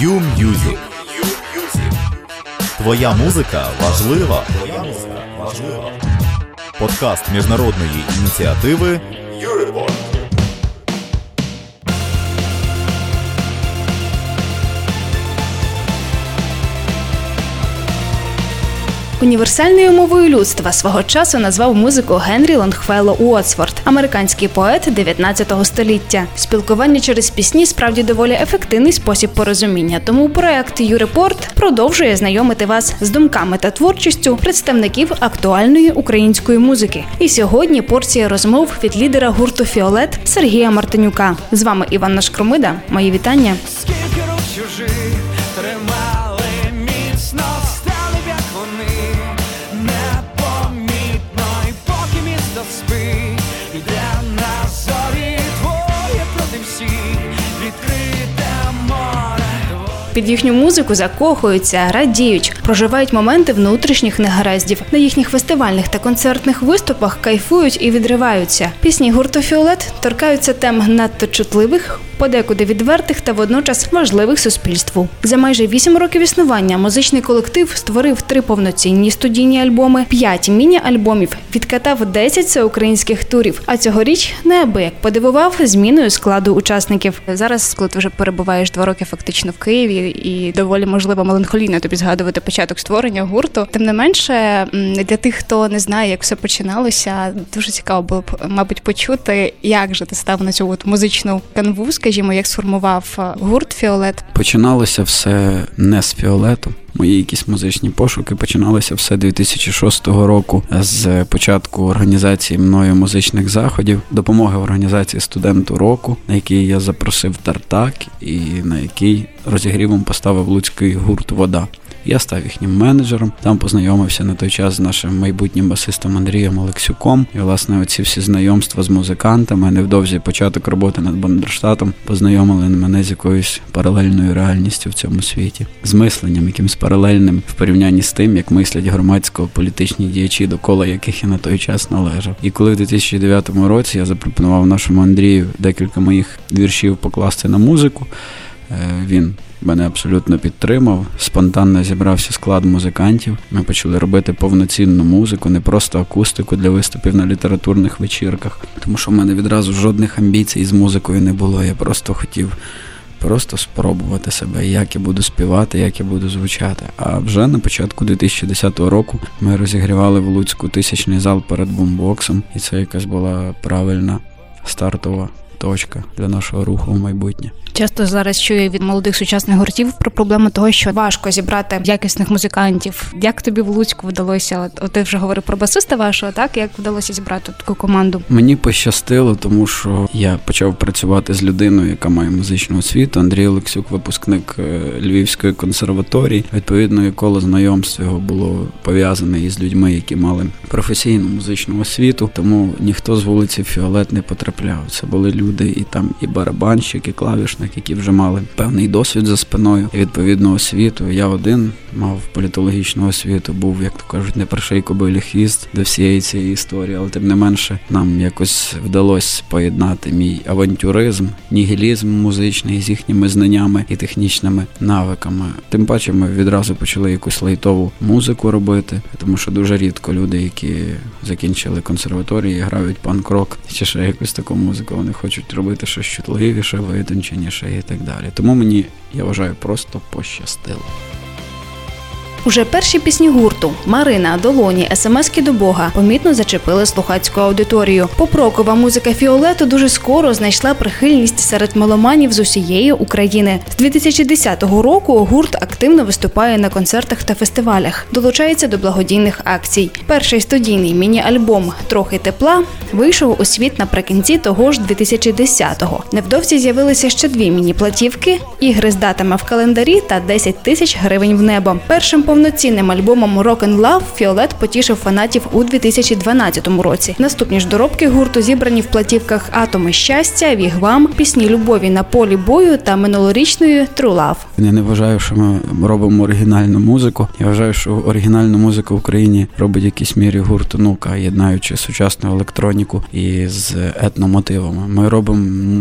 U-Music. Твоя музика важлива. Твоя музика важлива. Подкаст міжнародної ініціативи Універсальною мовою людства свого часу назвав музику Генрі Лонгфелло Уотсворт, американський поет 19 століття. Спілкування через пісні справді доволі ефективний спосіб порозуміння. Тому проект U-Report продовжує знайомити вас з думками та творчістю представників актуальної української музики. І сьогодні порція розмов від лідера гурту Фіолет Сергія Мартинюка. З вами Іванна Шкромида. Мої вітання. Скільки рук Під їхню музику закохуються, радіють, проживають моменти внутрішніх негараздів. На їхніх фестивальних та концертних виступах кайфують і відриваються. Пісні гурту Фіолет торкаються тем надто чутливих. Подекуди відвертих та водночас важливих суспільству. За майже вісім років існування музичний колектив створив три повноцінні студійні альбоми, п'ять міні-альбомів, відкатав 10 всеукраїнських турів. А цьогоріч неабияк подивував зміною складу учасників. Зараз, коли ти вже перебуваєш два роки фактично в Києві, і доволі можливо меланхолійно тобі згадувати початок створення гурту. Тим не менше, для тих, хто не знає, як все починалося, дуже цікаво було б, мабуть, почути, як же ти став на цю от музичну канву, скажімо, як сформував е, гурт Фіолет. Починалося все не з фіолету. Мої якісь музичні пошуки починалися все 2006 року з початку організації мною музичних заходів, допомоги в організації студенту року, на який я запросив Тартак і на який розігрівом поставив луцький гурт Вода. Я став їхнім менеджером. Там познайомився на той час з нашим майбутнім басистом Андрієм Олексюком. І власне оці всі знайомства з музикантами, невдовзі початок роботи над Бандерштатом познайомили мене з якоюсь паралельною реальністю в цьому світі, з мисленням, якимсь паралельним в порівнянні з тим, як мислять громадсько-політичні діячі, до кола яких я на той час належав. І коли в 2009 році я запропонував нашому Андрію декілька моїх віршів покласти на музику. Е, Він мене абсолютно підтримав. Спонтанно зібрався склад музикантів. Ми почали робити повноцінну музику, не просто акустику для виступів на літературних вечірках. Тому що в мене відразу жодних амбіцій з музикою не було. Я просто хотів. Просто спробувати себе, як я буду співати, як я буду звучати. А вже на початку 2010 року ми розігрівали в Луцьку тисячний зал перед бумбоксом, і це якась була правильна стартова точка для нашого руху в майбутнє. Часто зараз чую від молодих сучасних гуртів про проблему того, що важко зібрати якісних музикантів. Як тобі в Луцьку вдалося? От, ти вже говорив про басиста вашого, так як вдалося зібрати таку команду? Мені пощастило, тому що я почав працювати з людиною, яка має музичну освіту. Андрій Олексюк, випускник е, Львівської консерваторії. Відповідно, коло знайомств його було пов'язане із людьми, які мали професійну музичну освіту. Тому ніхто з вулиці Фіолет не потрапляв. Це були люди, і там і барабанщик, і клавішник, які вже мали певний досвід за спиною відповідну освіту. Я один мав політологічну освіту, був, як то кажуть, не перший кобилі хвіст до всієї цієї історії, але тим не менше нам якось вдалося поєднати мій авантюризм, нігілізм музичний з їхніми знаннями і технічними навиками. Тим паче ми відразу почали якусь лайтову музику робити, тому що дуже рідко люди, які закінчили консерваторії, грають панк-рок чи ще якусь таку музику. Вони хочуть робити щось чутливіше, витонченіше і так далі. Тому мені я вважаю просто пощастило. Уже перші пісні гурту Марина, Долоні, СМСки до Бога помітно зачепили слухацьку аудиторію. Попрокова музика Фіолету дуже скоро знайшла прихильність серед меломанів з усієї України. З 2010 року гурт активно виступає на концертах та фестивалях, долучається до благодійних акцій. Перший студійний міні-альбом Трохи тепла вийшов у світ наприкінці того ж 2010-го. Невдовзі з'явилися ще дві міні-платівки, ігри з датами в календарі та 10 тисяч гривень в небо. Першим повноцінним альбомом «Rock and Love Фіолет потішив фанатів у 2012 році. Наступні ж доробки гурту зібрані в платівках Атоми щастя, Вігвам, пісні любові на полі бою та минулорічної True Love. Я не вважаю, що ми робимо оригінальну музику. Я вважаю, що оригінальну музику в Україні робить в якійсь мірі гурт «Онука», єднаючи сучасну електроніку і з етномотивами. Ми робимо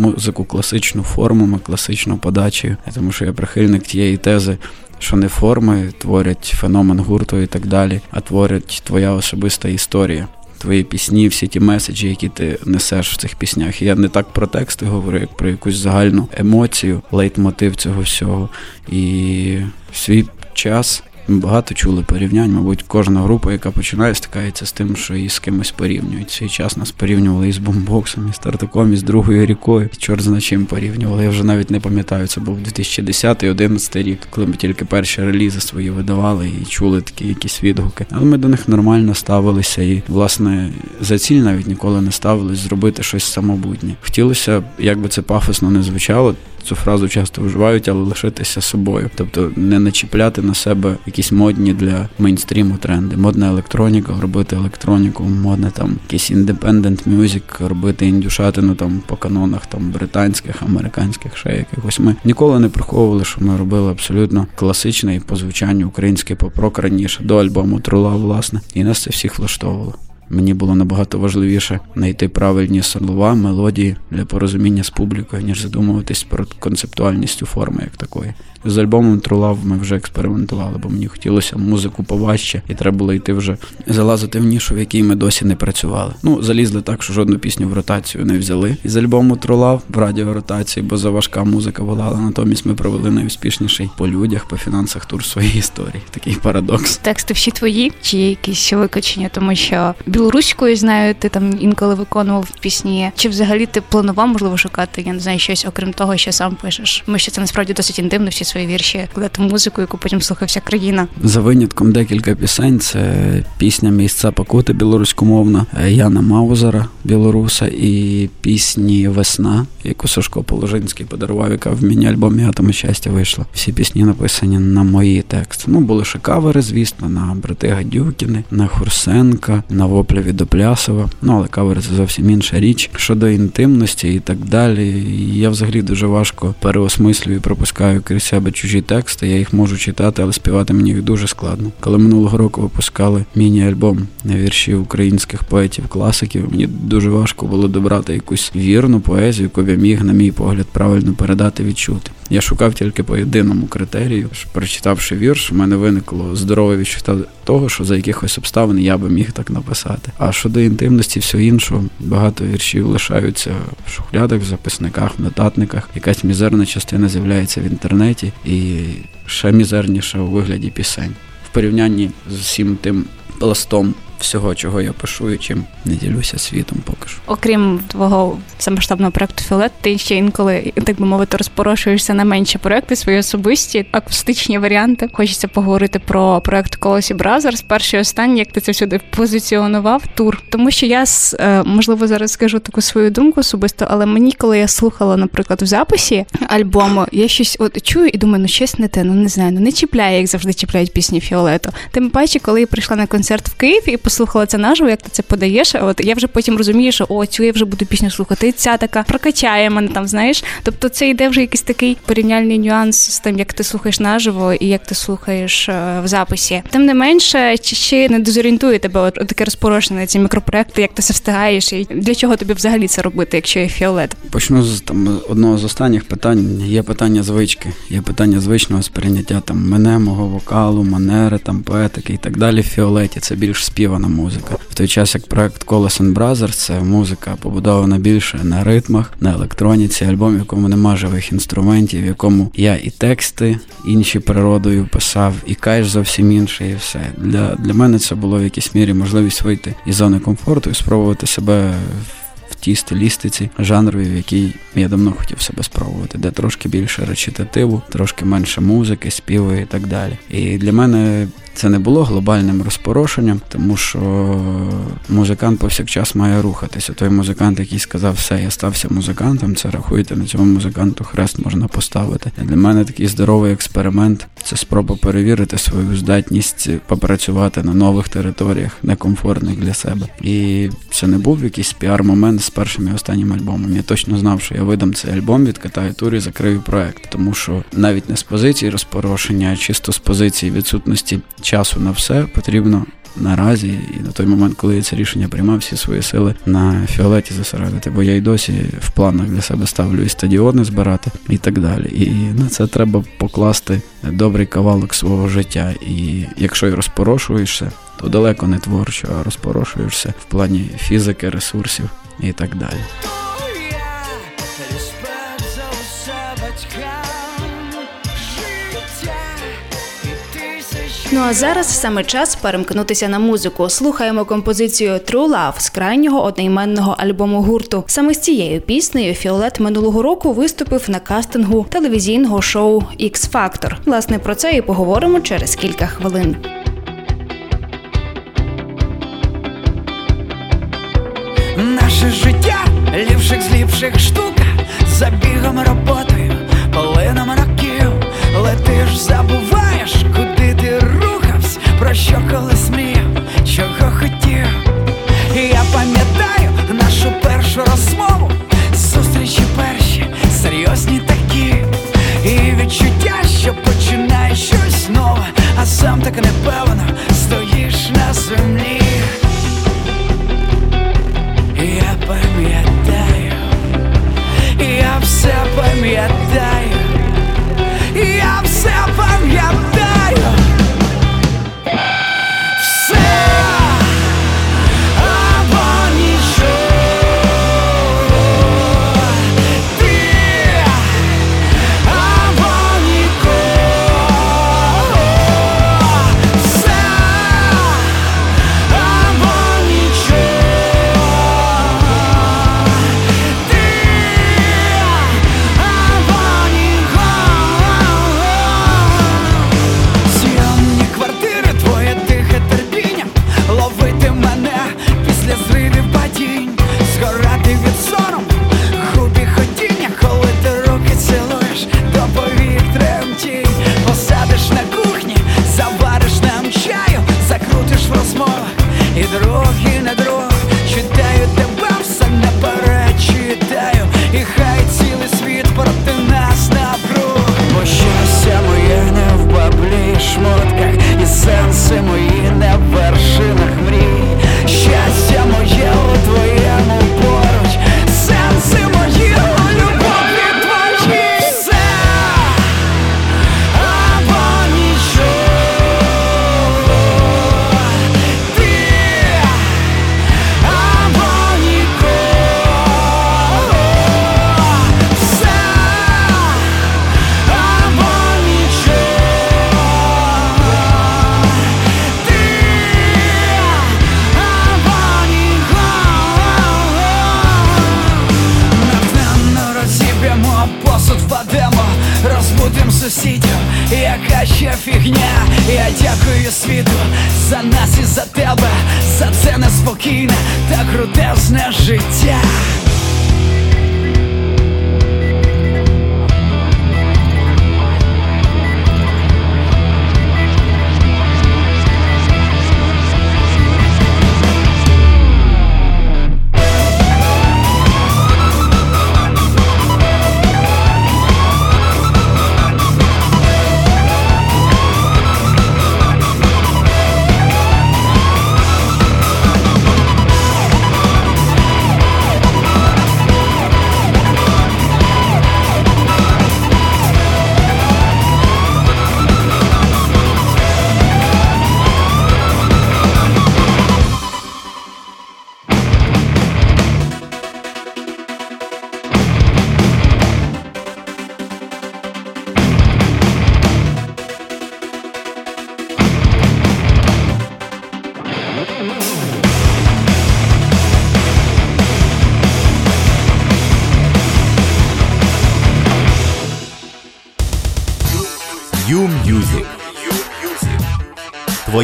музику класичну формами, класичну подачею, тому що я прихильник тієї тези. Що не форми творять феномен гурту і так далі, а творять твоя особиста історія, твої пісні, всі ті меседжі, які ти несеш в цих піснях. Я не так про тексти говорю, як про якусь загальну емоцію, лейтмотив цього всього. І свій час багато чули порівнянь. Мабуть, кожна група, яка починає, стикається з тим, що її з кимось порівнюють. Свій час нас порівнювали із бомбоксом, із стартаком, із другою рікою. Чорт зна чим порівнювали. Я вже навіть не пам'ятаю. Це був 2010-2011 рік, коли ми тільки перші релізи свої видавали і чули такі якісь відгуки. Але ми до них нормально ставилися, і власне за ціль навіть ніколи не ставились зробити щось самобутнє. Хотілося, як би це пафосно не звучало цю фразу часто вживають, але лишитися собою, тобто не начіпляти на себе якісь модні для мейнстріму тренди. Модна електроніка, робити електроніку, модне там якийсь індепендент мюзик, робити індюшатину там по канонах там британських, американських, ще якихось. Ми ніколи не приховували, що ми робили абсолютно класичний по звучанню український поп-рок раніше до альбому Трула, власне, і нас це всіх влаштовувало. Мені було набагато важливіше знайти правильні слова, мелодії для порозуміння з публікою, ніж задумуватись про концептуальністю форми як такої. З альбомом Трулав ми вже експериментували, бо мені хотілося музику поважче, і треба було йти вже залазити в нішу, в якій ми досі не працювали. Ну, залізли так, що жодну пісню в ротацію не взяли. Із альбому Трулав в радіоротації, бо заважка музика волала. Натомість ми провели найуспішніший по людях, по фінансах тур своєї історії. Такий парадокс. Тексти всі твої, чи є якісь викочення, тому що білоруською знаю, ти там інколи виконував пісні. Чи взагалі ти планував можливо шукати? Я не знаю щось, окрім того, що сам пишеш. Ми що це насправді досить інтимно. Всі свої вірші, кладати музику, яку потім слухає вся країна. За винятком декілька пісень. Це пісня Місця покути білоруськомовна, Яна Маузера, білоруса, і пісні Весна, яку Сашко Положинський подарував, яка в міні-альбомі Атоми щастя вийшла. Всі пісні написані на мої тексти. Ну, були ще кавери, звісно, на брати Гадюкіни, на Хурсенка, на Вопля від Оплясова. Ну, але кавери це зовсім інша річ. Щодо інтимності і так далі. Я взагалі дуже важко переосмислюю і пропускаю крізь себе чужі тексти. Я їх можу читати, але співати мені їх дуже складно. Коли минулого року випускали міні-альбом на вірші українських поетів, класиків, мені дуже важко було добрати якусь вірну поезію, яку я міг, на мій погляд, правильно передати, відчути. Я шукав тільки по єдиному критерію. Прочитавши вірш, у мене виникло здорове відчуття того, що за якихось обставин я би міг так написати. А щодо інтимності, всього іншого, багато віршів лишаються в шухлядах, в записниках, в нотатниках. Якась мізерна частина з'являється в інтернеті, і ще мізерніша у вигляді пісень в порівнянні з усім тим пластом всього, чого я пишу і чим не ділюся світом поки що. Окрім твого самоштабного проекту Фіолет, ти ще інколи, так би мовити, розпорошуєшся на менші проекти, свої особисті акустичні варіанти. Хочеться поговорити про проект Колосі Бразерс. Перший і останній, як ти це всюди позиціонував, тур. Тому що я е, можливо зараз скажу таку свою думку особисто, але мені, коли я слухала, наприклад, в записі альбому, я щось от чую і думаю, ну щось не те, ну не знаю, ну не чіпляє, як завжди чіпляють пісні Фіолету. Тим паче, коли я прийшла на концерт в Київ і послухала це наживо, як ти це подаєш. От я вже потім розумію, що о, цю я вже буду пісню слухати. Ця така прокачає мене там, знаєш. Тобто це йде вже якийсь такий порівняльний нюанс з тим, як ти слухаєш наживо і як ти слухаєш е, в записі. Тим не менше, чи ще не дезорієнтує тебе от, таке розпорошення ці мікропроекти, як ти це встигаєш, і для чого тобі взагалі це робити, якщо є фіолет? Почну з там одного з останніх питань. Є питання звички, є питання звичного сприйняття там мене, мого вокалу, манери, там поетики і так далі. В фіолеті це більш співана музика. В той час як проект Colors and Brothers це музика побудована більше на ритмах, на електроніці, альбом, в якому нема живих інструментів, в якому я і тексти інші природою писав, і кайш зовсім інший, і все. Для, Для мене це було в якійсь мірі можливість вийти із зони комфорту і спробувати себе тій стилістиці жанрові, в якій я давно хотів себе спробувати, де трошки більше речитативу, трошки менше музики, співу і так далі. І для мене це не було глобальним розпорошенням, тому що музикант повсякчас має рухатися. Той музикант, який сказав, все, я стався музикантом, це рахуйте, на цьому музиканту хрест можна поставити. Для мене такий здоровий експеримент це спроба перевірити свою здатність попрацювати на нових територіях, некомфортних для себе. І це не був якийсь піар-момент з першим і останнім альбомом. Я точно знав, що я видам цей альбом, відкатаю тур і закрию проект, тому що навіть не з позиції розпорошення, а чисто з позиції відсутності часу на все потрібно наразі, і на той момент, коли я це рішення приймав, всі свої сили на фіолеті зосередити, бо я й досі в планах для себе ставлю і стадіони збирати і так далі. І на це треба покласти добрий кавалок свого життя. І якщо й розпорошуєшся, то далеко не творчо, а розпорошуєшся в плані фізики, ресурсів і так далі. Ну а зараз саме час перемкнутися на музику. Слухаємо композицію True Love з крайнього одноіменного альбому гурту. Саме з цією піснею Фіолет минулого року виступив на кастингу телевізійного шоу X Factor. Власне про це і поговоримо через кілька хвилин. Наше життя ліпших з ліпших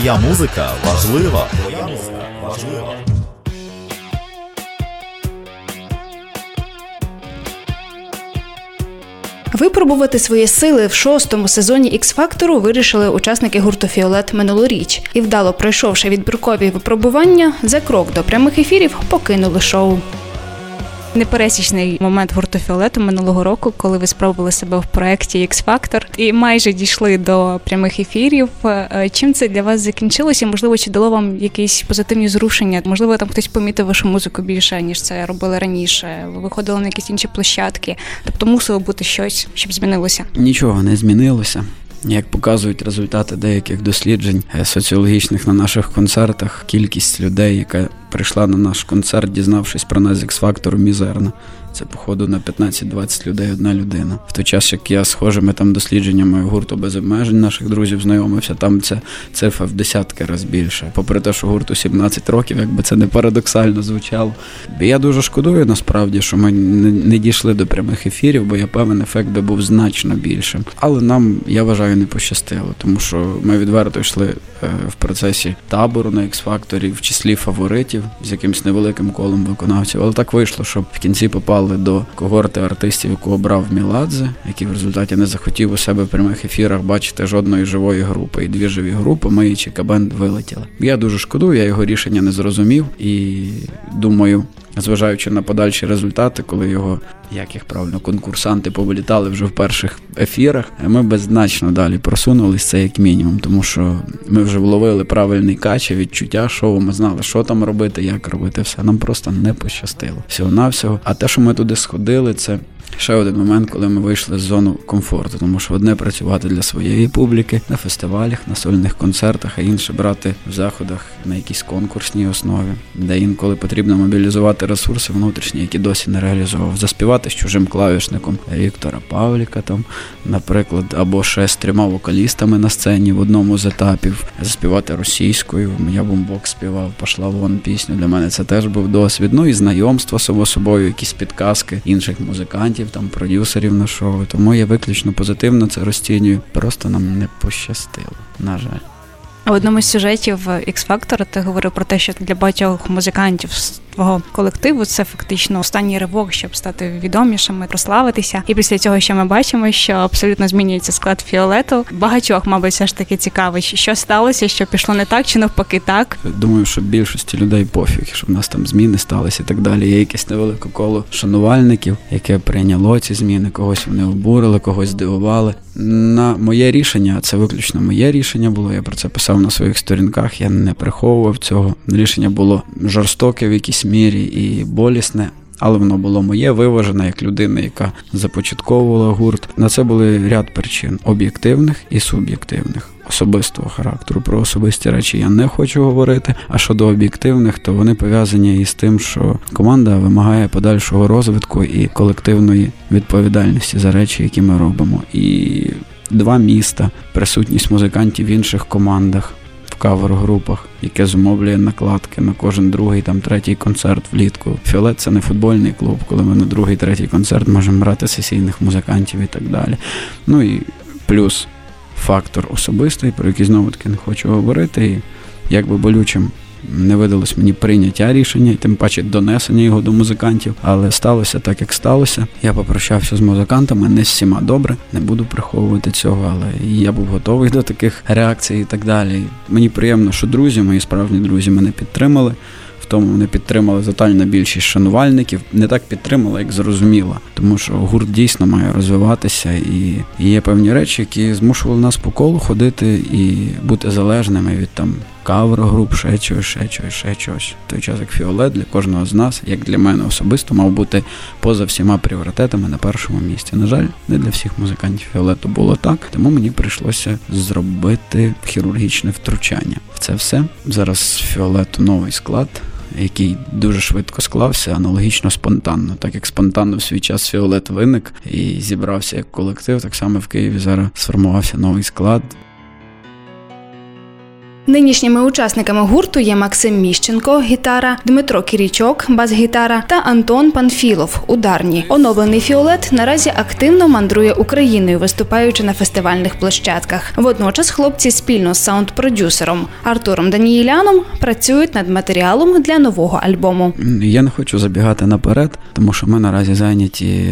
Твоя музика важлива. Твоя музика важлива. Випробувати свої сили в шостому сезоні X-Factor вирішили учасники гурту Фіолет минулоріч і, вдало пройшовши відбіркові випробування, за крок до прямих ефірів покинули шоу. Непересічний момент гурту Фіолету минулого року, коли ви спробували себе в проєкті X-Factor і майже дійшли до прямих ефірів. Е, Чим це для вас закінчилося? Можливо, чи дало вам якісь позитивні зрушення? Можливо, там хтось помітив вашу музику більше ніж це робили раніше. Ви виходили на якісь інші площадки, тобто мусило бути щось, щоб змінилося. Нічого не змінилося. Як показують результати деяких досліджень е, соціологічних на наших концертах, кількість людей, яка прийшла на наш концерт, дізнавшись про нас X-фактору, мізерна. Це, походу, на 15-20 людей одна людина. В той час, як я схожими там дослідженнями гурту без обмежень наших друзів знайомився, там ця цифра в десятки разів більше. Попри те, що гурту 17 років, якби це не парадоксально звучало. Я дуже шкодую насправді, що ми не дійшли до прямих ефірів, бо я певен, ефект би був значно більшим. Але нам, я вважаю, не пощастило, тому що ми відверто йшли е, в процесі табору на X-Factor в числі фаворитів з якимось невеликим колом виконавців. Але так вийшло, що в кінці попали попали до когорти артистів, яку обрав Міладзе, який в результаті не захотів у себе в прямих ефірах бачити жодної живої групи. І дві живі групи, ми і Чекабенд вилетіли. Я дуже шкодую, я його рішення не зрозумів і думаю. Зважаючи на подальші результати, коли його, як їх правильно, конкурсанти повилітали вже в перших ефірах, ми беззначно далі просунулись це як мінімум, тому що ми вже вловили правильний каче, відчуття шоу, ми знали, що там робити, як робити все. Нам просто не пощастило всього-навсього. А те, що ми туди сходили, це ще один момент, коли ми вийшли з зону комфорту, тому що одне працювати для своєї публіки на фестивалях, на сольних концертах, а інше брати в заходах на якійсь конкурсній основі, де інколи потрібно мобілізувати ресурси внутрішні, які досі не реалізовував. Заспівати з чужим клавішником Віктора Павліка, там, наприклад, або ще з трьома вокалістами на сцені в одному з етапів, заспівати російською. Я бомбок співав, пошла вон пісню. Для мене це теж був досвід. Ну і знайомство само собою, якісь підказки інших музикантів там продюсерів на шоу. Тому я виключно позитивно це розцінюю. Просто нам не пощастило. На жаль. В одному з сюжетів X-Factor ти говорив про те, що для багатьох музикантів твого колективу це фактично останній ривок, щоб стати відомішими, прославитися. І після цього, що ми бачимо, що абсолютно змінюється склад фіолету. Багатьох, мабуть, все ж таки цікавить, що сталося, що пішло не так, чи навпаки, так. Думаю, що більшості людей пофіг, що в нас там зміни сталися і так далі. Є якесь невелике коло шанувальників, яке прийняло ці зміни, когось вони обурили, когось здивували. На моє рішення, це виключно моє рішення було. Я про це писав на своїх сторінках. Я не приховував цього. Рішення було жорстоке в якійсь мірі і болісне. Але воно було моє виважене як людина, яка започатковувала гурт. На це були ряд причин об'єктивних і суб'єктивних. Особистого характеру про особисті речі я не хочу говорити. А щодо об'єктивних, то вони пов'язані із тим, що команда вимагає подальшого розвитку і колективної відповідальності за речі, які ми робимо. І два міста, присутність музикантів в інших командах кавер-групах, яке зумовлює накладки на кожен другий, там третій концерт влітку. Фіолет це не футбольний клуб, коли ми на другий, третій концерт можемо брати сесійних музикантів і так далі. Ну і плюс фактор особистий, про який знову таки не хочу говорити. І якби болючим не видалось мені прийняття рішення, і тим паче донесення його до музикантів. Але сталося так, як сталося. Я попрощався з музикантами, не з всіма добре, не буду приховувати цього, але я був готовий до таких реакцій і так далі. Мені приємно, що друзі, мої справжні друзі, мене підтримали. В тому вони підтримали тотальна більшість шанувальників, не так підтримала, як зрозуміла, тому що гурт дійсно має розвиватися, і є певні речі, які змушували нас по колу ходити і бути залежними від там кавер-груп, ще чогось, ще чогось, ще чогось. Той час як Фіолет для кожного з нас, як для мене особисто, мав бути поза всіма пріоритетами на першому місці. На жаль, не для всіх музикантів Фіолету було так, тому мені прийшлося зробити хірургічне втручання. Це все зараз Фіолету новий склад. Який дуже швидко склався, аналогічно спонтанно, так як спонтанно в свій час Фіолет виник і зібрався як колектив, так само в Києві зараз сформувався новий склад. Нинішніми учасниками гурту є Максим Міщенко, гітара, Дмитро Кірічок, бас-гітара та Антон Панфілов, ударні. Оновлений фіолет наразі активно мандрує Україною, виступаючи на фестивальних площадках. Водночас хлопці спільно з саунд-продюсером Артуром Даніїляном працюють над матеріалом для нового альбому. Я не хочу забігати наперед, тому що ми наразі зайняті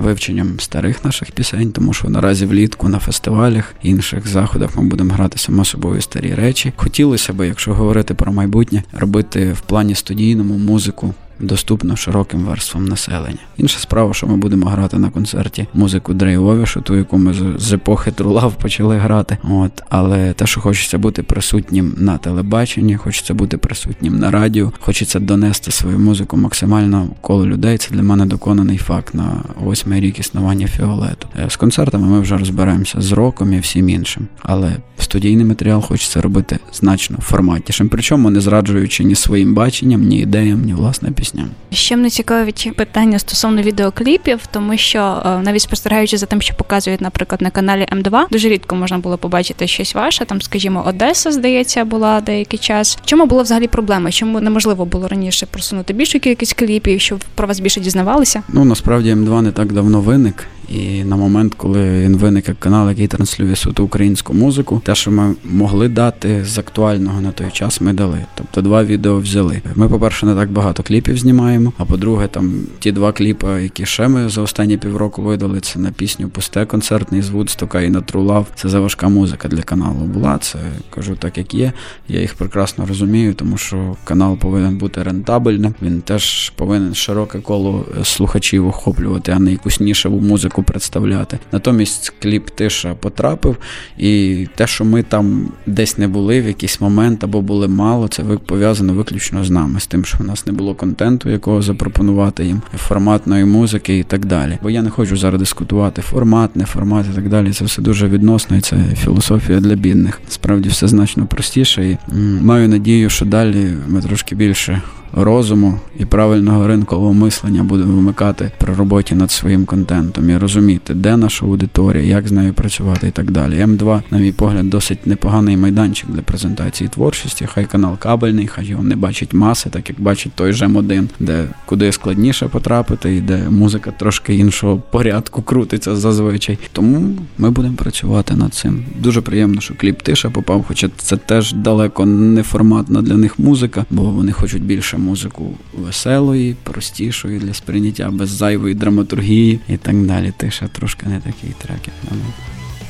вивченням старих наших пісень, тому що наразі влітку на фестивалях інших заходах ми будемо грати само собою старі речі. Хотілося б, якщо говорити про майбутнє, робити в плані студійному музику доступно широким верствам населення. Інша справа, що ми будемо грати на концерті музику Дрейвовішу, ту, яку ми з епохи Трулав почали грати. От, але те, що хочеться бути присутнім на телебаченні, хочеться бути присутнім на радіо, хочеться донести свою музику максимально коло людей. Це для мене доконаний факт на восьмий рік існування фіолету. Е, з концертами ми вже розберемося з роком і всім іншим. Але студійний матеріал хочеться робити значно форматнішим, причому не зраджуючи ні своїм баченням, ні ідеям, ні власне пісні пісням. Ще мене цікавить питання стосовно відеокліпів, тому що е, навіть спостерігаючи за тим, що показують, наприклад, на каналі М2, дуже рідко можна було побачити щось ваше. Там, скажімо, Одеса, здається, була деякий час. Чому була взагалі проблема? Чому неможливо було раніше просунути більшу кількість кліпів, щоб про вас більше дізнавалися? Ну насправді М2 не так давно виник. І на момент, коли він виник як канал, який транслює суто українську музику, те, що ми могли дати з актуального на той час, ми дали. Тобто два відео взяли. Ми, по-перше, не так багато кліпів знімаємо. А по-друге, там ті два кліпи, які ще ми за останні півроку видали, це на пісню Пусте концертний з Вудстока і на Трулав. Це заважка музика для каналу була. Це кажу так, як є. Я їх прекрасно розумію, тому що канал повинен бути рентабельним. Він теж повинен широке коло слухачів охоплювати, а не якусь нішеву музику представляти. Натомість кліп Тиша потрапив, і те, що ми там десь не були в якийсь момент або були мало, це пов'язано виключно з нами, з тим, що в нас не було контенту, якого запропонувати їм, форматної музики і так далі. Бо я не хочу зараз дискутувати формат, не формат і так далі. Це все дуже відносно, і це філософія для бідних. Справді все значно простіше. І маю надію, що далі ми трошки більше розуму і правильного ринкового мислення будемо вимикати при роботі над своїм контентом і розуміти, де наша аудиторія, як з нею працювати і так далі. М2, на мій погляд, досить непоганий майданчик для презентації творчості. Хай канал кабельний, хай його не бачить маси, так як бачить той же М1, де куди складніше потрапити, і де музика трошки іншого порядку крутиться зазвичай. Тому ми будемо працювати над цим. Дуже приємно, що кліп тиша попав, хоча це теж далеко не форматна для них музика, бо вони хочуть більше музику веселої, простішої для сприйняття, без зайвої драматургії і так далі. Тиша трошки не такий трек, як на мене.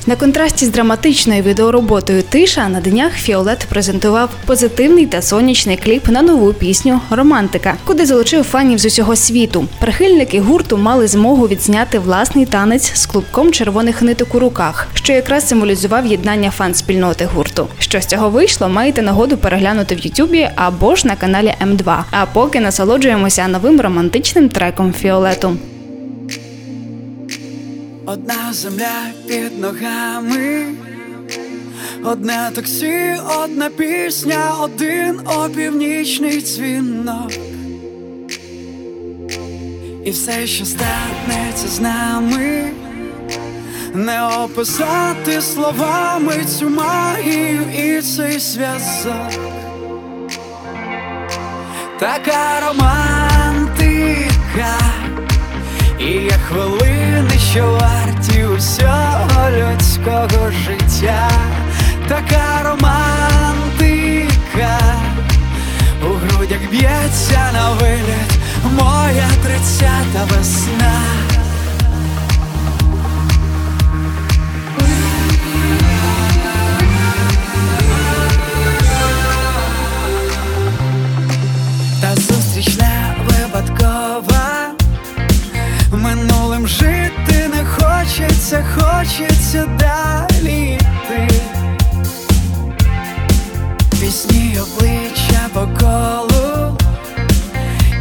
На контрасті з драматичною відеороботою Тиша на днях Фіолет презентував позитивний та сонячний кліп на нову пісню Романтика, куди залучив фанів з усього світу. Прихильники гурту мали змогу відзняти власний танець з клубком червоних ниток у руках, що якраз символізував єднання фан-спільноти гурту. Що з цього вийшло, маєте нагоду переглянути в Ютубі або ж на каналі М2. А поки насолоджуємося новим романтичним треком Фіолету. Одна земля під ногами, одне таксі, одна пісня, один опівнічний дзвінок. І все, що станеться з нами, не описати словами цю магію і цей зв'язок. Така романтика. Що варті усього людського життя, така романтика, у грудях б'ється на виліт моя тридцята весна. Хочеться, далі йти Пісні обличчя по колу,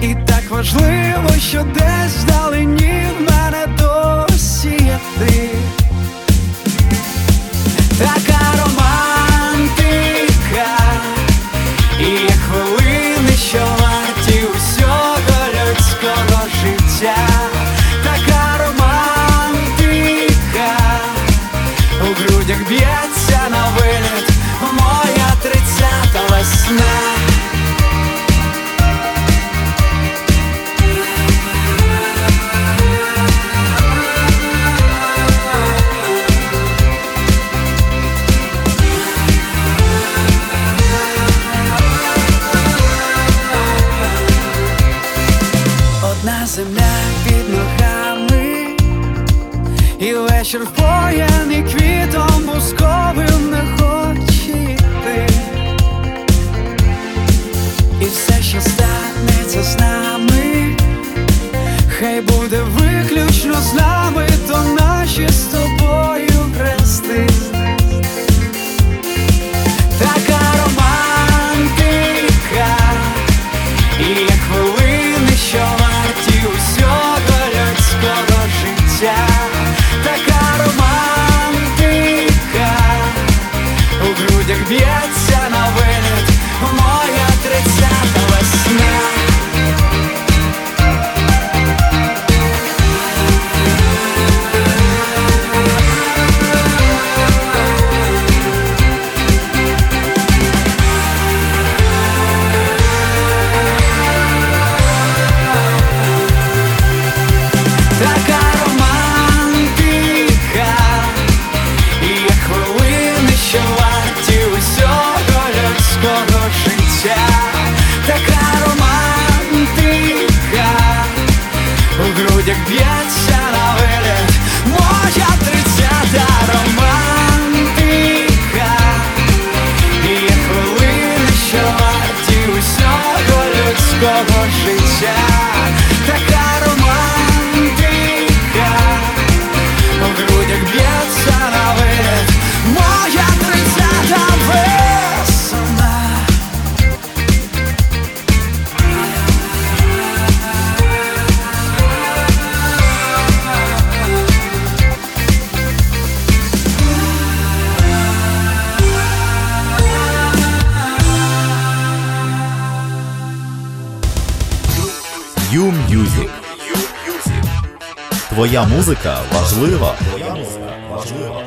і так важливо, що десь вдалині в мене досі ти земля під ногами, і вечір впояний квітом бусковим не хоче і все, що станеться з нами, хай буде виключно з нами, то наші з тобою. Людського життя, Твоя музика важлива. Твоя музика важлива.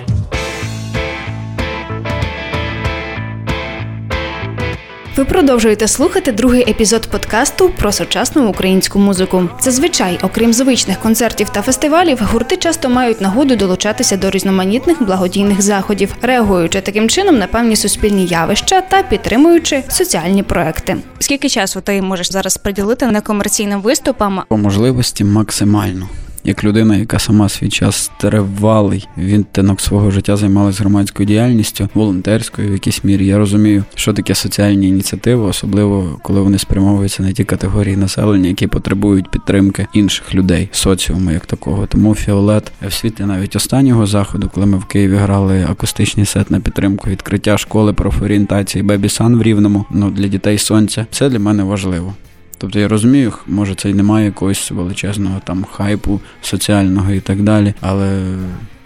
Ви продовжуєте слухати другий епізод подкасту про сучасну українську музику. Зазвичай, окрім звичних концертів та фестивалів, гурти часто мають нагоду долучатися до різноманітних благодійних заходів, реагуючи таким чином на певні суспільні явища та підтримуючи соціальні проекти. Скільки часу ти можеш зараз приділити некомерційним виступам? По можливості максимально. Як людина, яка сама свій час тривалий відтинок свого життя займалась громадською діяльністю, волонтерською в якійсь мірі, я розумію, що таке соціальні ініціативи, особливо коли вони спрямовуються на ті категорії населення, які потребують підтримки інших людей, соціуму як такого. Тому фіолет в світлі навіть останнього заходу, коли ми в Києві грали акустичний сет на підтримку відкриття школи профорієнтації Бебі Сан в Рівному, ну для дітей сонця, це для мене важливо. Тобто я розумію, може це й немає якогось величезного там хайпу соціального і так далі, але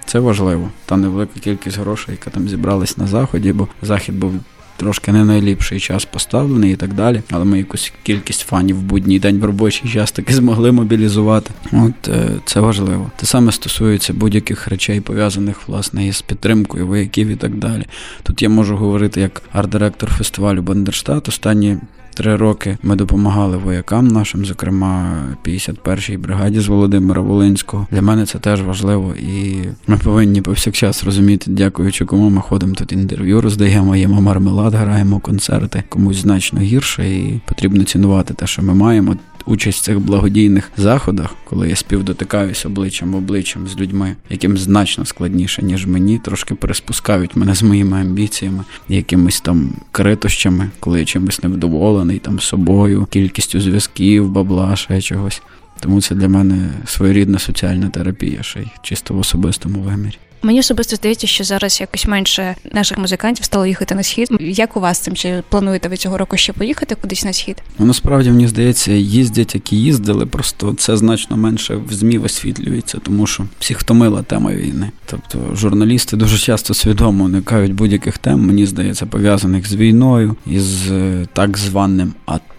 це важливо. Та невелика кількість грошей, яка там зібралась на заході, бо захід був. Трошки не найліпший час поставлений і так далі, але ми якусь кількість фанів в будній день в робочий час таки змогли мобілізувати. От е, це важливо. Те саме стосується будь-яких речей, пов'язаних власне із підтримкою вояків і так далі. Тут я можу говорити як арт-директор фестивалю Бандерштат. Останні Три роки ми допомагали воякам нашим, зокрема 51-й бригаді з Володимира Волинського. Для мене це теж важливо, і ми повинні повсякчас розуміти, дякуючи кому ми ходимо тут інтерв'ю, роздаємо, їмо мармелад, граємо концерти комусь значно гірше, і потрібно цінувати те, що ми маємо. Участь в цих благодійних заходах, коли я співдотикаюсь обличчям обличчям з людьми, яким значно складніше, ніж мені, трошки переспускають мене з моїми амбіціями, якимись там критощами, коли я чимось невдоволений там собою, кількістю зв'язків, бабла, ще чогось. Тому це для мене своєрідна соціальна терапія, ще й чисто в особистому вимірі. Мені особисто здається, що зараз якось менше наших музикантів стало їхати на схід. Як у вас цим? Чи плануєте ви цього року ще поїхати кудись на схід? Ну насправді мені здається, їздять, які їздили, просто це значно менше в змі висвітлюється, тому що всіх втомила тема війни. Тобто журналісти дуже часто свідомо уникають будь-яких тем, мені здається, пов'язаних з війною із е, так званим АТО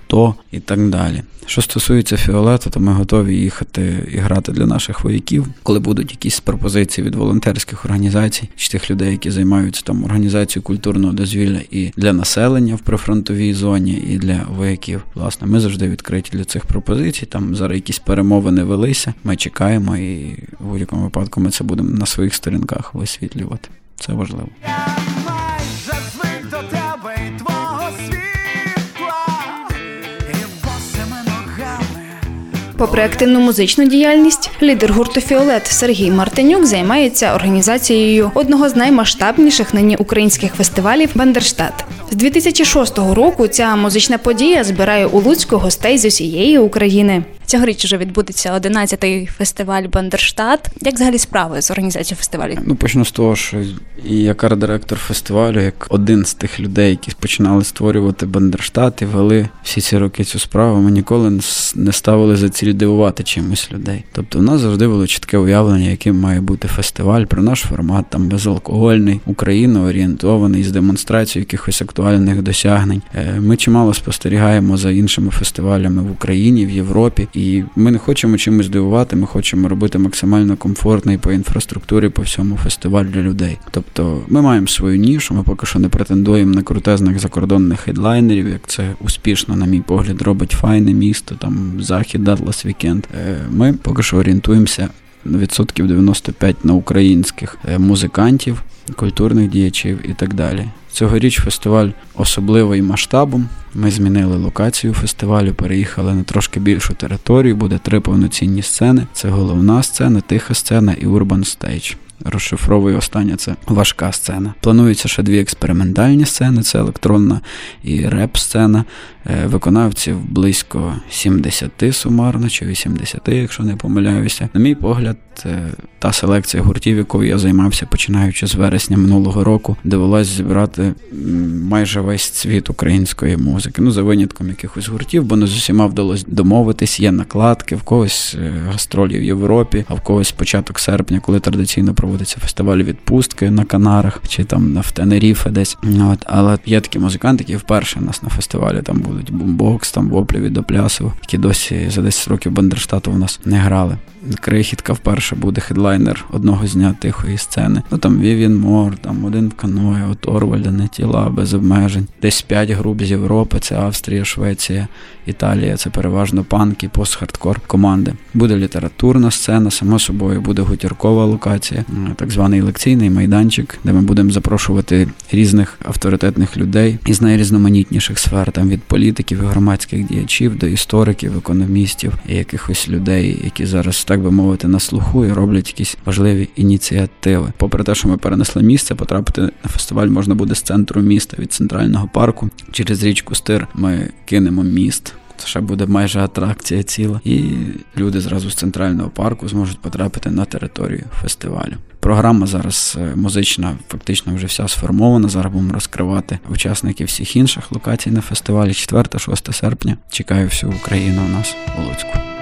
і так далі. Що стосується фіолету, то ми готові їхати і грати для наших вояків, коли будуть якісь пропозиції від волонтерських організацій чи тих людей, які займаються там організацією культурного дозвілля і для населення в прифронтовій зоні, і для вояків. Власне, ми завжди відкриті для цих пропозицій. Там зараз якісь перемовини велися. Ми чекаємо, і в будь-якому випадку ми це будемо на своїх сторінках висвітлювати. Це важливо. Попри активну музичну діяльність, лідер гурту Фіолет Сергій Мартинюк займається організацією одного з наймасштабніших нині українських фестивалів Бандерштат. З 2006 року ця музична подія збирає у Луцьку гостей з усієї України. Цьогоріч вже відбудеться 11-й фестиваль Бандерштат. Як взагалі справи з організацією фестивалю? Ну почну з того, що і як арт-директор фестивалю, як один з тих людей, які починали створювати Бандерштат і вели всі ці роки цю справу, ми ніколи не ставили за ціль дивувати чимось людей. Тобто, в нас завжди було чітке уявлення, яким має бути фестиваль про наш формат, там безалкогольний, україноорієнтований з демонстрацією якихось актуальних досягнень. Е, ми чимало спостерігаємо за іншими фестивалями в Україні, в Європі. І ми не хочемо чимось дивувати, ми хочемо робити максимально комфортний по інфраструктурі по всьому фестиваль для людей. Тобто ми маємо свою нішу, ми поки що не претендуємо на крутезних закордонних хедлайнерів, як це успішно, на мій погляд, робить файне місто, там захід, Atlas Weekend. Ми поки що орієнтуємося на відсотків 95 на українських е, музикантів, культурних діячів і так далі. Цьогоріч фестиваль особливий масштабом. Ми змінили локацію фестивалю, переїхали на трошки більшу територію. Буде три повноцінні сцени. Це головна сцена, тиха сцена і urban stage. Розшифровую остання це важка сцена. Планується ще дві експериментальні сцени: це електронна і реп-сцена. Е, виконавців близько 70 сумарно чи 80, якщо не помиляюся. На мій погляд, е, та селекція гуртів, якою я займався починаючи з вересня минулого року, довелось зібрати майже весь цвіт української музики. Ну, за винятком якихось гуртів, бо не з усіма вдалося домовитись. Є накладки, в когось е, гастролі в Європі, а в когось початок серпня, коли традиційно проводиться фестиваль відпустки на Канарах чи там в Тенеріфе десь. От, Але є такі музиканти, які вперше у нас на фестивалі там будуть бумбокс, там Воплі Відоплясова, які досі за 10 років Бандерштату у нас не грали. Крихітка вперше буде хедлайнер одного з дня тихої сцени. Ну там Вівьєн Морт, там Один в каное, от O.Torvald, не тіла без обмежень. Десь п'ять груп з Європи, це Австрія, Швеція, Італія. Це переважно панки, пост-хардкор команди. Буде літературна сцена, само собою буде гутіркова локація, так званий лекційний майданчик, де ми будемо запрошувати різних авторитетних людей із найрізноманітніших сфер, там від політиків і громадських діячів до істориків, економістів і якихось людей, які зараз так би мовити на слуху і роблять якісь важливі ініціативи. Попри те, що ми перенесли місце, потрапити на фестиваль можна буде з центру міста від центрального парку через річку Стир. Ми кинемо міст. Це ще буде майже атракція ціла, і люди зразу з центрального парку зможуть потрапити на територію фестивалю. Програма зараз е, музична, фактично вже вся сформована. Зараз будемо розкривати учасників всіх інших локацій на фестивалі 4-6 серпня. Чекаю всю Україну у нас у Луцьку.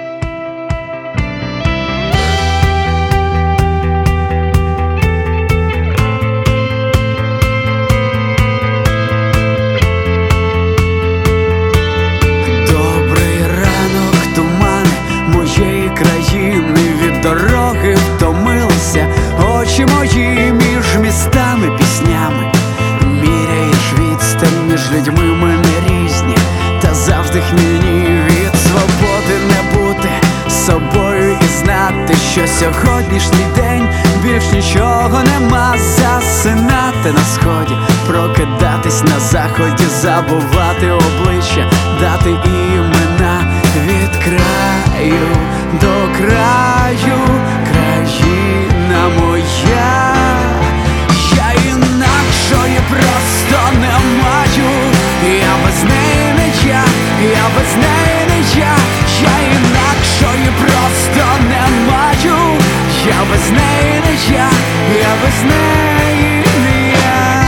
Сьогоднішній день більш нічого нема. Засинати на сході, прокидатись на заході, забувати обличчя, дати імена від краю до краю, країна моя, я інакшої просто не маю, я без неї не я, я без неї не я, я без неї не я, я без неї не я.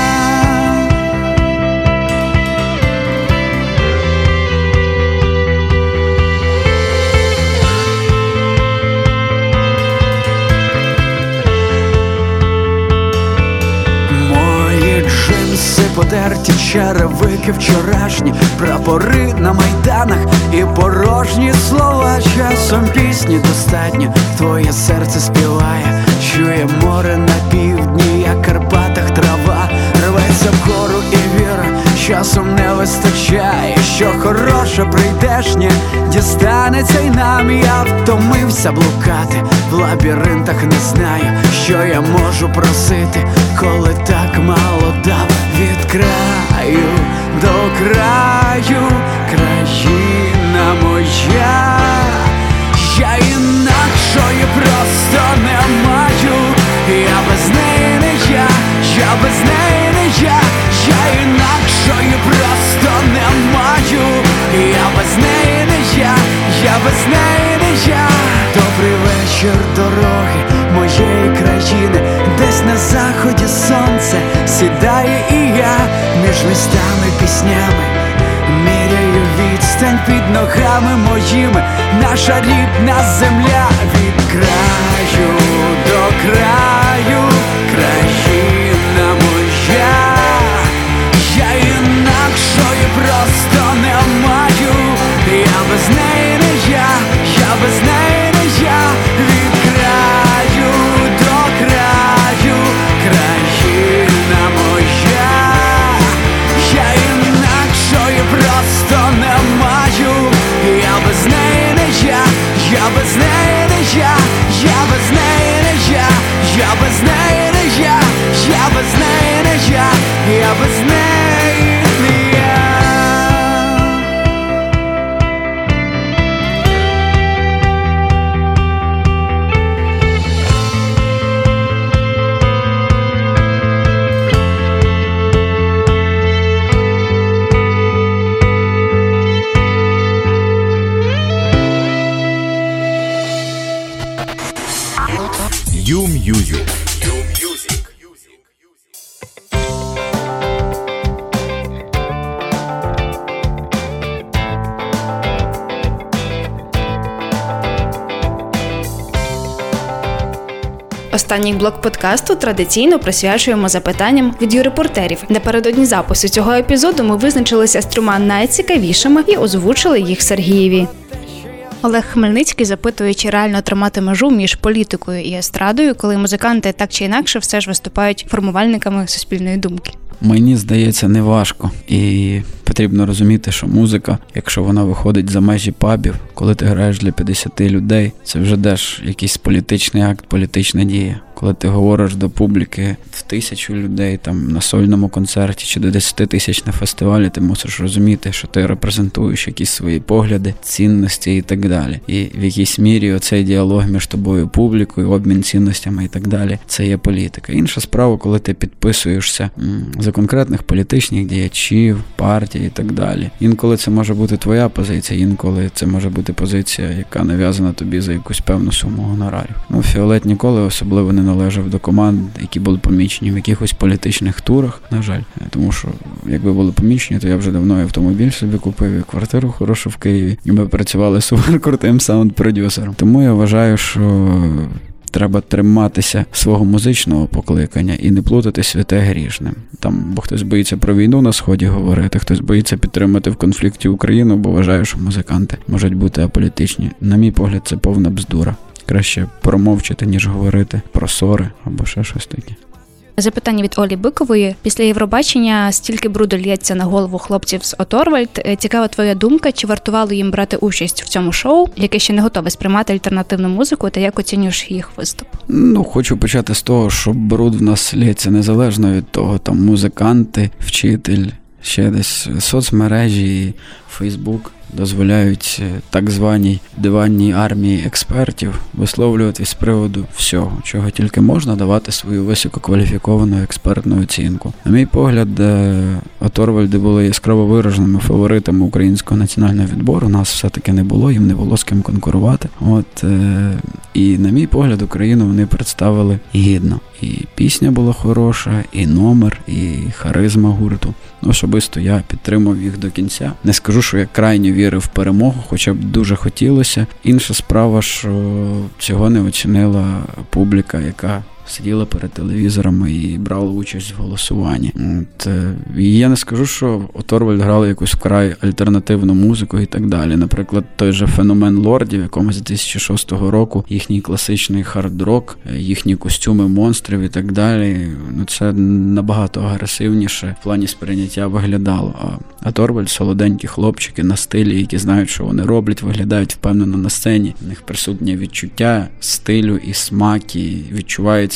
Мої джинси подерті черевики вчорашні, прапори на майданах і порожні слова часом пісні достатньо. Твоє серце співає, чує море на півдні, як Карпатах трава, рветься вгору і віра, часом не вистачає, що хороше прийдешнє, дістанеться й нам, я втомився блукати в лабіринтах, не знаю, що я можу просити, коли так мало дав від до краю, країна моя. я інакшої просто не маю, я без неї не я, я без неї не я, інакшої просто не маю, я без неї не я, я без неї не я. Добрий вечір, дороги моєї країни, десь на заході сонце сідає і я між листами піснями. Міряю відстань під ногами моїми, наша рідна земля від краю до краю, Останній блок подкасту традиційно присвячуємо запитанням від юрепортерів. Напередодні запису цього епізоду ми визначилися з трьома найцікавішими і озвучили їх Сергієві. Олег Хмельницький запитує, чи реально тримати межу між політикою і естрадою, коли музиканти так чи інакше все ж виступають формувальниками суспільної думки. Мені здається, не важко. І потрібно розуміти, що музика, якщо вона виходить за межі пабів, коли ти граєш для 50 людей, це вже теж якийсь політичний акт, політична дія. Коли ти говориш до публіки в тисячу людей там на сольному концерті чи до 10 тисяч на фестивалі, ти мусиш розуміти, що ти репрезентуєш якісь свої погляди, цінності і так далі. І в якійсь мірі оцей діалог між тобою публікою, обмін цінностями і так далі, це є політика. Інша справа, коли ти підписуєшся м, за конкретних політичних діячів, партій і так далі. Інколи це може бути твоя позиція, інколи це може бути позиція, яка нав'язана тобі за якусь певну суму гонорарів. Ну, Фіолет ніколи особливо не належав до команд, які були помічені в якихось політичних турах, на жаль. Тому що якби були помічені, то я вже давно і автомобіль собі купив, і квартиру хорошу в Києві, і ми працювали суперкрутим саунд-продюсером. Тому я вважаю, що. Треба триматися свого музичного покликання і не плутати святе грішним. Там, бо хтось боїться про війну на сході говорити, хтось боїться підтримати в конфлікті Україну, бо вважає, що музиканти можуть бути аполітичні. На мій погляд, це повна бздура. Краще промовчати, ніж говорити про сори або ще щось таке. Запитання від Олі Бикової. Після Євробачення стільки бруду лється на голову хлопців з Оторвальд. Е, Цікава твоя думка, чи вартувало їм брати участь в цьому шоу, яке ще не готове сприймати альтернативну музику, та як оцінюєш їх виступ? Ну, хочу почати з того, що бруд в нас лється незалежно від того, там музиканти, вчитель, ще десь соцмережі, Фейсбук дозволяють е, так званій диванній армії експертів висловлюватись з приводу всього, чого тільки можна давати свою висококваліфіковану експертну оцінку. На мій погляд, е, Оторвальди були яскраво вираженими фаворитами українського національного відбору. Нас все-таки не було, їм не було з ким конкурувати. От е, і на мій погляд, Україну вони представили гідно. І пісня була хороша, і номер, і харизма гурту. Особисто я підтримав їх до кінця. Не скажу, що я крайньо вірив в перемогу, хоча б дуже хотілося. Інша справа, що цього не оцінила публіка, яка сиділа перед телевізорами і брала участь в голосуванні. От, е, і я не скажу, що O.Torvald грали якусь вкрай альтернативну музику і так далі. Наприклад, той же феномен лордів, якому з 2006 року їхній класичний хард-рок, їхні костюми монстрів і так далі. Ну це набагато агресивніше в плані сприйняття виглядало. А а Торвальд солоденькі хлопчики на стилі, які знають, що вони роблять, виглядають впевнено на сцені. У них присутнє відчуття стилю і смак, і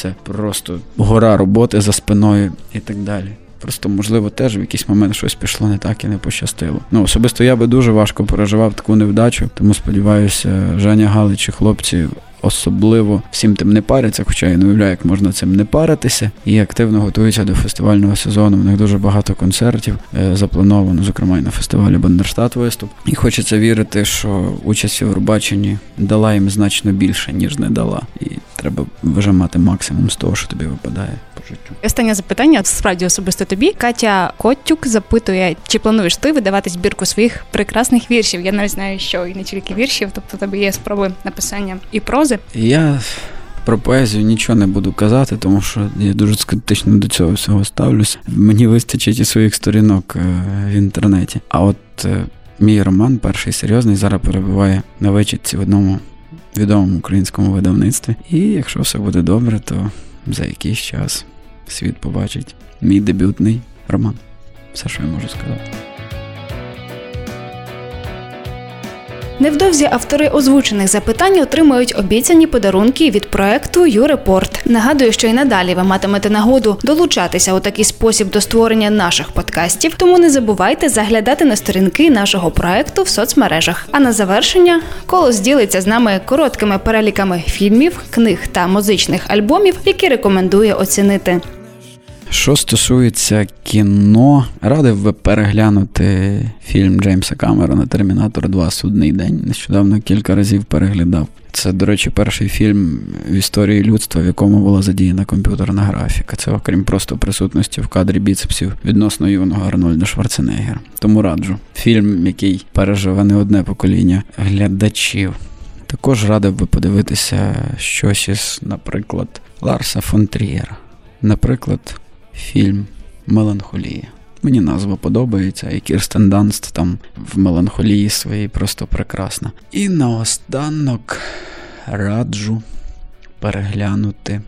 відчувається просто гора роботи за спиною і так далі. Просто, можливо, теж в якийсь момент щось пішло не так і не пощастило. Ну, особисто я би дуже важко переживав таку невдачу, тому сподіваюся, Женя Галич і хлопці особливо всім тим не паряться, хоча я не уявляю, як можна цим не паритися, і активно готуються до фестивального сезону. У них дуже багато концертів е, заплановано, зокрема і на фестивалі Бандерштат виступ. І хочеться вірити, що участь у Євробаченні дала їм значно більше, ніж не дала. І треба вижимати максимум з того, що тобі випадає по життю. Останнє запитання справді особисто тобі. Катя Котюк запитує, чи плануєш ти видавати збірку своїх прекрасних віршів? Я навіть знаю, що і не тільки віршів, тобто у тебе є спроби написання і прози. Я про поезію нічого не буду казати, тому що я дуже скептично до цього всього ставлюсь. Мені вистачить і своїх сторінок е, в інтернеті. А от е, мій роман, перший серйозний, зараз перебуває на вичітці в одному відомому українському видавництві. І якщо все буде добре, то за якийсь час світ побачить мій дебютний роман. Все, що я можу сказати. Невдовзі автори озвучених запитань отримають обіцяні подарунки від проекту Юрепорт. Нагадую, що й надалі ви матимете нагоду долучатися у такий спосіб до створення наших подкастів. Тому не забувайте заглядати на сторінки нашого проекту в соцмережах. А на завершення колос ділиться з нами короткими переліками фільмів, книг та музичних альбомів, які рекомендує оцінити. Що стосується кіно, радив би переглянути фільм Джеймса Камерона Термінатор 2 Судний день. Нещодавно кілька разів переглядав. Це, до речі, перший фільм в історії людства, в якому була задіяна комп'ютерна графіка. Це, окрім просто присутності в кадрі біцепсів відносно юного Арнольда Шварценеггера. Тому раджу. Фільм, який переживе не одне покоління глядачів. Також радив би подивитися щось із, наприклад, Ларса фон Трієра. Наприклад, фільм Меланхолія. Мені назва подобається, і Кірстен Данст там в меланхолії своїй просто прекрасна. І наостанок раджу переглянути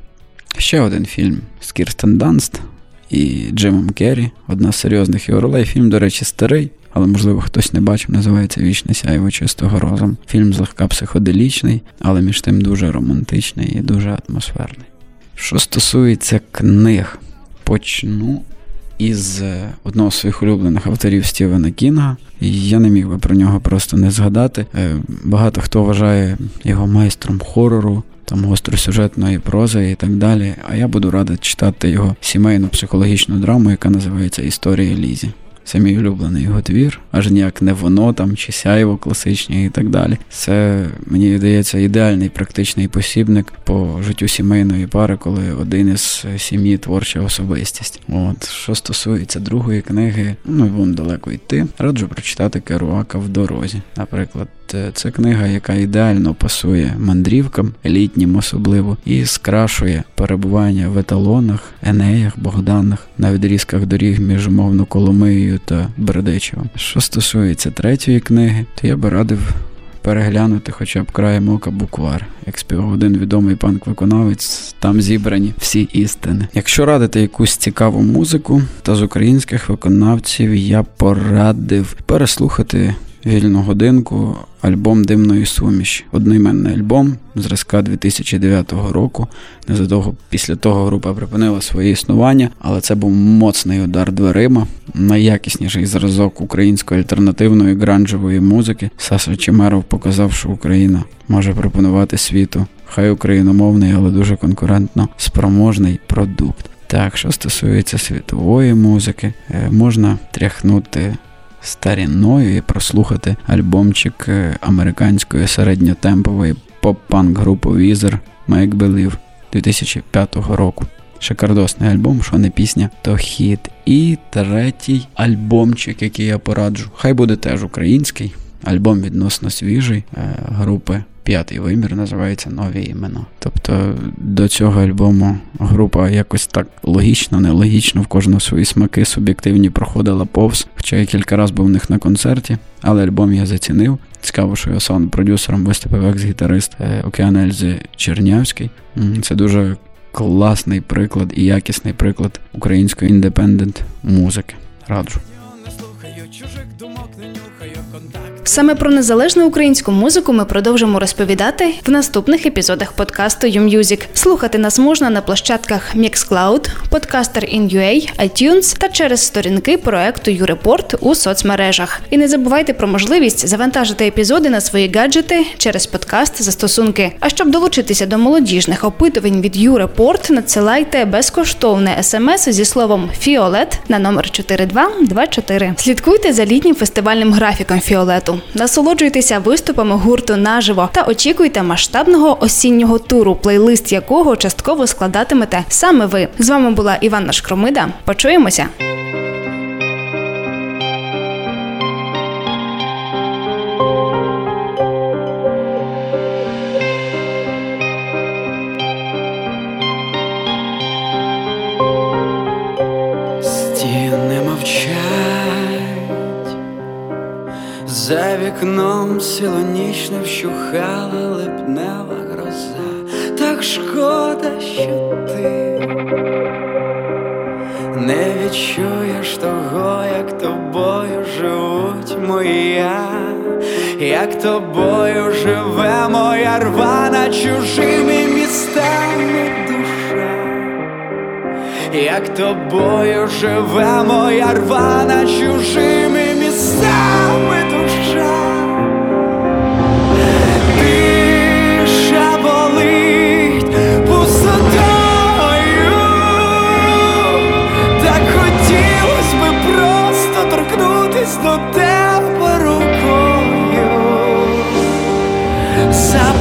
ще один фільм з Кірстен Данст і Джимом Керрі. Одна з серйозних його ролей. Фільм, до речі, старий. Але, можливо, хтось не бачив, називається Вічне сяйво чистого розум. Фільм злегка психоделічний, але між тим дуже романтичний і дуже атмосферний. Що стосується книг, почну із е, одного з своїх улюблених авторів Стівена Кінга. Я не міг би про нього просто не згадати. Е, багато хто вважає його майстром хорору, там гостросюжетної прози і так далі. А я буду радий читати його сімейну психологічну драму, яка називається Історія Лізі. Це мій улюблений його твір, аж ніяк не воно там чи сяйво класичні і так далі. Це мені здається ідеальний практичний посібник по життю сімейної пари, коли один із сім'ї творча особистість. От що стосується другої книги, ну вам далеко йти. Раджу прочитати Керуака в дорозі. Наприклад, це книга, яка ідеально пасує мандрівкам, літнім особливо, і скрашує перебування в еталонах, енеях, богданах на відрізках доріг між умовно Коломиєю та Бердичевом. Що стосується третьої книги, то я би радив. Переглянути хоча б краєм ока буквар, як співав один відомий панк-виконавець, там зібрані всі істини. Якщо радити якусь цікаву музику, то з українських виконавців я порадив переслухати вільну годинку альбом Димної суміші. Одноіменний альбом зразка 2009 року. Незадовго після того група припинила своє існування, але це був моцний удар дверима, найякісніший зразок української альтернативної гранжевої музики. Саша Чемеров показав, що Україна може пропонувати світу. Хай україномовний, але дуже конкурентно спроможний продукт. Так, що стосується світової музики, е, можна тряхнути старінною і прослухати альбомчик е, американської середньотемпової поп-панк групи Weezer Make Believe 2005 року. Шикардосний альбом, що не пісня, то хіт. І третій альбомчик, який я пораджу. Хай буде теж український. Альбом відносно свіжий е, групи П'ятий вимір називається Нові імена. Тобто до цього альбому група якось так логічно, нелогічно, в кожного свої смаки суб'єктивні проходила повз. Хоча я кілька разів був в них на концерті, але альбом я зацінив. Цікаво, що я саунд продюсером виступив екс-гітарист е, Океан Ельзи Чернявський. Це дуже класний приклад і якісний приклад української індепендент музики. Раджу. Не слухаю чужих думок, не нюхаю контакт. Саме про незалежну українську музику ми продовжимо розповідати в наступних епізодах подкасту YouMusic. Слухати нас можна на площадках Mixcloud, Podcaster in UA, iTunes та через сторінки проекту YouReport у соцмережах. І не забувайте про можливість завантажити епізоди на свої гаджети через подкаст застосунки. А щоб долучитися до молодіжних опитувань від YouReport, надсилайте безкоштовне смс зі словом Фіолет на номер 4224. Слідкуйте за літнім фестивальним графіком Фіолету. Насолоджуйтеся виступами гурту наживо та очікуйте масштабного осіннього туру, плейлист якого частково складатимете саме ви. З вами була Іванна Шкромида. Почуємося. За вікном ніч не вщухала липнева гроза, так шкода, що ти не відчуєш того, як тобою живуть моя, як тобою живе моя рвана чужими містами душа. Як тобою живе моя рвана чужими місцями до тебе рукою. За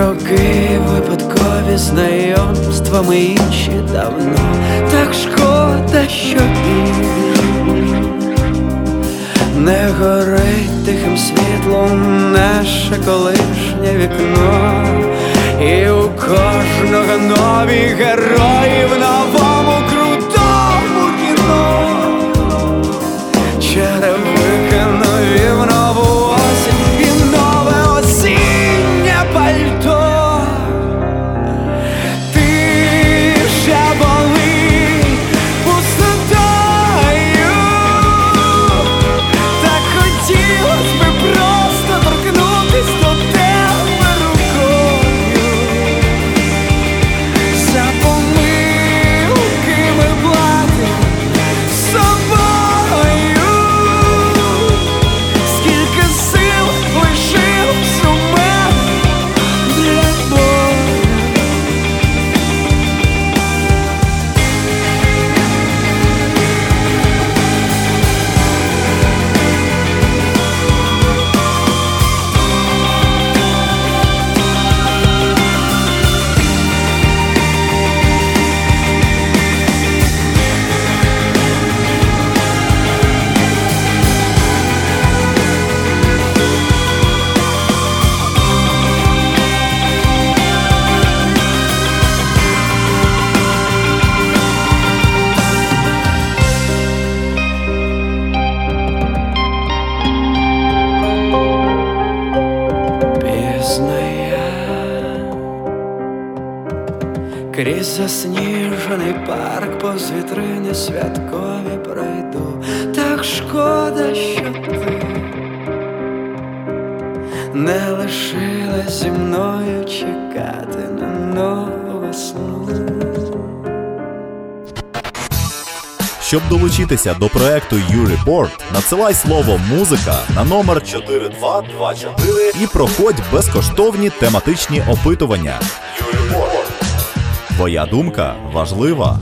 роки випадкові знайомствами інші давно. Так шкода, що не горить тихим світлом наше колишнє вікно, і у кожного нові героїв в долучитися до проекту U-Report, надсилай слово музика на номер 4224 і проходь безкоштовні тематичні опитування. U-Report. Твоя думка важлива.